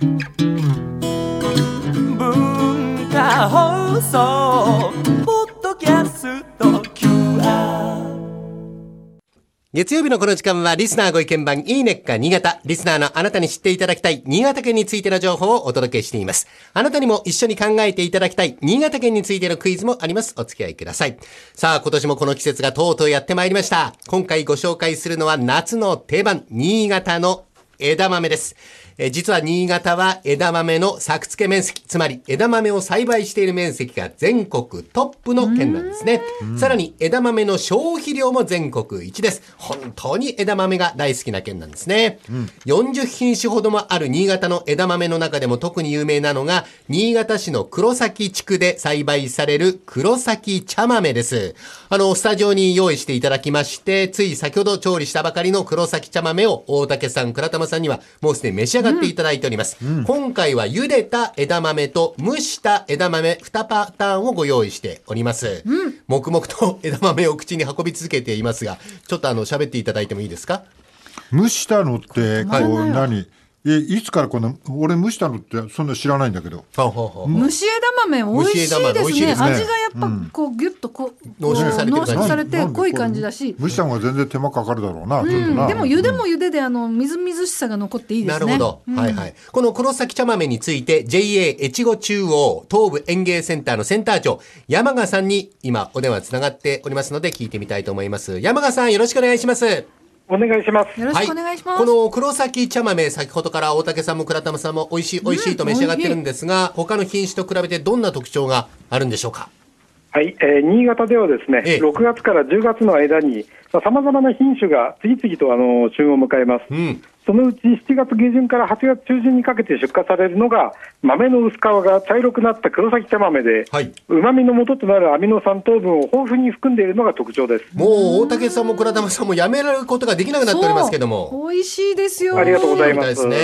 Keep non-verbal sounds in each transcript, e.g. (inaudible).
文化放送ポッドキャスト QR 月曜日のこの時間はリスナーご意見番いいねっか新潟。リスナーのあなたに知っていただきたい新潟県についての情報をお届けしています。あなたにも一緒に考えていただきたい新潟県についてのクイズもあります。お付き合いください。さあ、今年もこの季節がとうとうやってまいりました。今回ご紹介するのは夏の定番、新潟の枝豆です。えー実は新潟は枝豆の作付け面積、つまり枝豆を栽培している面積が全国トップの県なんですね。さらに枝豆の消費量も全国一です。本当に枝豆が大好きな県なんですね。40品種ほどもある新潟の枝豆の中でも特に有名なのが、新潟市の黒崎地区で栽培される黒崎茶豆です。あの、スタジオに用意していただきまして、つい先ほど調理したばかりの黒崎茶豆を大竹さん、倉玉さんにはもうすでに召し上がっていただいております。今回は茹でた枝豆と蒸した枝豆2パターンをご用意しております。黙々と枝豆を口に運び続けていますが、ちょっとあの、喋っていただいてもいいですか？蒸したのってこう何？えいつからこの俺蒸したのってそんな知らないんだけど。蒸し枝豆美味しいですね。味しいですね。味がやっぱこうギュッとこう濃縮されてる感じ。濃縮されて濃い感じだし。蒸した方が全然手間かかるだろうな、うん。な。でも茹でも茹でであのみずみずしさが残っていいですね。なるほど、はいはい。この黒崎茶豆について JA 越後中央東部園芸センターのセンター長山賀さんに今お電話つながっておりますので聞いてみたいと思います。山賀さんよろしくお願いします。お願いします。よろしくお願いします、この黒崎茶豆、先ほどから大竹さんも倉玉さんも美味しい、美味しいと召し上がってるんですが、他の品種と比べてどんな特徴があるんでしょうか？はい、えー新潟ではですね、ええ6月から10月の間に、さまざ、まな品種が次々とあの旬を迎えます。うん。そのうち7月下旬から8月中旬にかけて出荷されるのが、豆の薄皮が茶色くなった黒崎茶豆で、はい。うまみの元となるアミノ酸糖分を豊富に含んでいるのが特徴です。もう大竹さんも倉玉さんもやめられることができなくなっておりますけども。美味しいですよありがとうございますすね。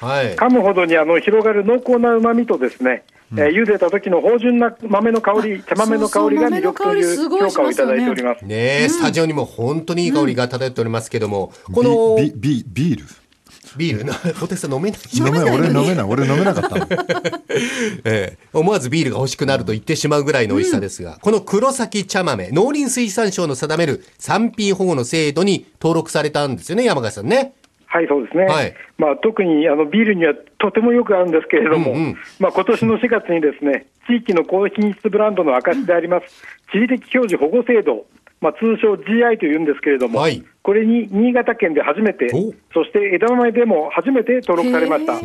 はい。噛むほどにあの広がる濃厚なうまみとですね、えー茹でた時の芳醇な豆の香り、茶豆の香りが魅力という評価をいただいております。ねえ、スタジオにも本当にいい香りが漂っておりますけども、このビビビビール？ビール？な、大竹さん飲めない？飲めない。俺飲めない。俺飲めなかったの (laughs) ええ。思わずビールが欲しくなると言ってしまうぐらいの美味しさですが、この黒崎茶豆、農林水産省の定める産品保護の制度に登録されたんですよね、山川さんね。はい、そうですね。はい。まあ、特にあのビールにはとてもよくあるんですけれども、うんうん。まあ、今年の4月にですね、地域の高品質ブランドの証であります、地理的表示保護制度、まあ、通称 GI というんですけれども、はい。これに新潟県で初めてお、そして枝豆でも初めて登録されました。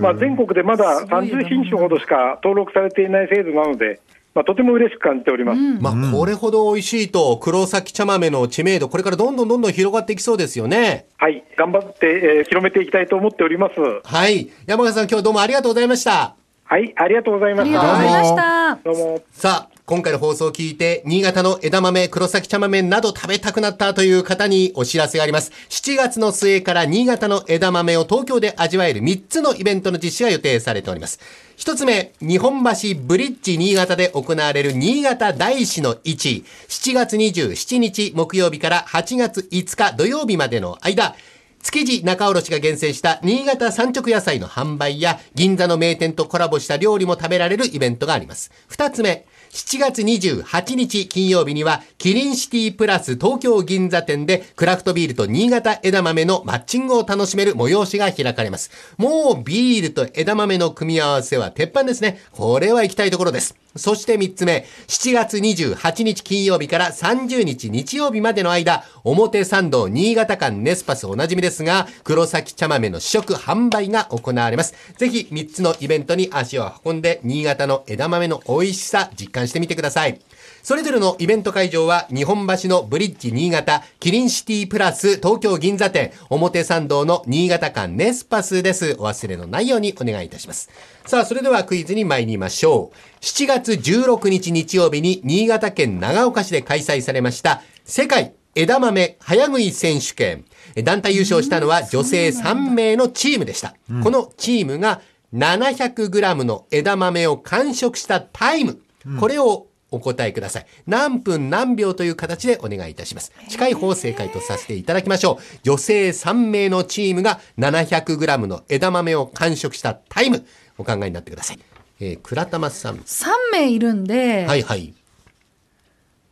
まあ、全国でまだすごい枝豆30品種ほどしか登録されていない制度なので、まあ、とても嬉しく感じております。まあ、これほど美味しいと、黒崎茶豆の知名度、これからどんどんどんどん広がっていきそうですよね。はい、頑張って、えー広めていきたいと思っております。はい。山川さん、今日どうもありがとうございました。はい、ありがとうございまありがとうした。ございましたどうも。さあ、今回の放送を聞いて、新潟の枝豆、黒崎茶豆など食べたくなったという方にお知らせがあります。7月の末から新潟の枝豆を東京で味わえる3つのイベントの実施が予定されております。一つ目、日本橋ブリッジ新潟で行われる新潟大師の市。7月27日木曜日から8月5日土曜日までの間、築地仲卸が厳選した新潟産直野菜の販売や銀座の名店とコラボした料理も食べられるイベントがあります。二つ目、7月28日金曜日にはキリンシティプラス東京銀座店でクラフトビールと新潟枝豆のマッチングを楽しめる催しが開かれます。もうビールと枝豆の組み合わせは鉄板ですね。これは行きたいところです。そして3つ目、7月28日金曜日から30日日曜日までの間、表参道新潟間ネスパスおなじみですが、黒崎茶豆の試食販売が行われます。ぜひ3つのイベントに足を運んで、新潟の枝豆の美味しさ実感してみてください。それぞれのイベント会場は、日本橋のブリッジ新潟、キリンシティプラス東京銀座店、表参道の新潟間ネスパスです。お忘れのないようにお願いいたします。さあ、それではクイズに参りましょう。7月16日日曜日に新潟県長岡市で開催されました、世界枝豆早食い選手権。団体優勝したのは女性3名のチームでした。このチームが 700g の枝豆を完食したタイム。これをお答えください。何分何秒という形でお願いいたします。近い方を正解とさせていただきましょう。女性3名のチームが 700g の枝豆を完食したタイム、お考えになってください。えー、倉玉さん。3名いるんで、はいはい。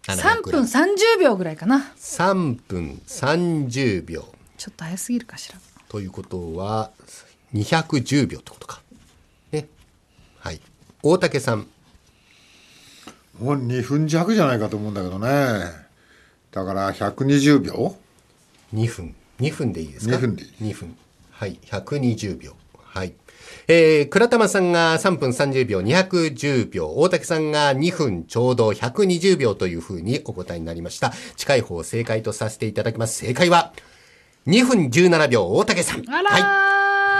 3分30秒ぐらいかな。3分30秒。ちょっと早すぎるかしら。ということは、210秒ってことか。ね。はい。大竹さん。もう2分弱じゃないかと思うんだけどねだから120秒2分。2分でいいですか？2分でいい2分。はい。120秒。はい。えー、倉玉さんが3分30秒、210秒。大竹さんが2分ちょうど120秒というふうにお答えになりました。近い方を正解とさせていただきます。正解は、2分17秒、大竹さん。あら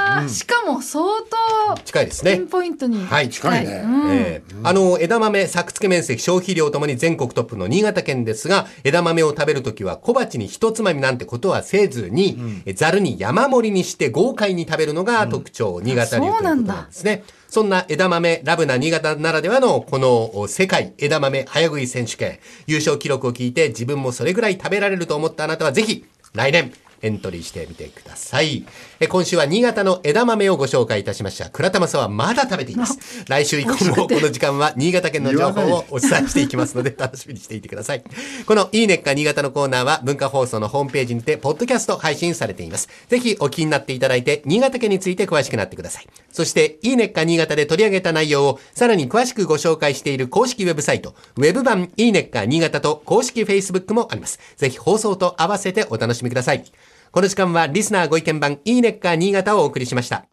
はい。ー、しかも相当近いですねピン。ポイントに。はい近いねうんえーあの、枝豆、作付け面積、消費量ともに全国トップの新潟県ですが、枝豆を食べるときは小鉢に一つまみなんてことはせずに、えざるに山盛りにして豪快に食べるのが特徴、新潟流ということなんですね。そんな枝豆、ラブな新潟ならではのこのお世界枝豆早食い選手権、優勝記録を聞いて自分もそれぐらい食べられると思ったあなたはぜひ、来年、エントリーしてみてください。え今週は新潟の枝豆をご紹介いたしました。倉玉さんはまだ食べています。来週以降もこの時間は新潟県の情報をお伝えしていきますので楽しみにしていてください。このいいねっか新潟のコーナーは文化放送のホームページにてポッドキャスト配信されています。ぜひお気になっていただいて新潟県について詳しくなってください。そしていいねっか新潟で取り上げた内容をさらに詳しくご紹介している公式ウェブサイト、ウェブ版いいねっか新潟と公式 Facebook もあります。ぜひ放送と合わせてお楽しみください。この時間はリスナーご意見番いいねっか新潟をお送りしました。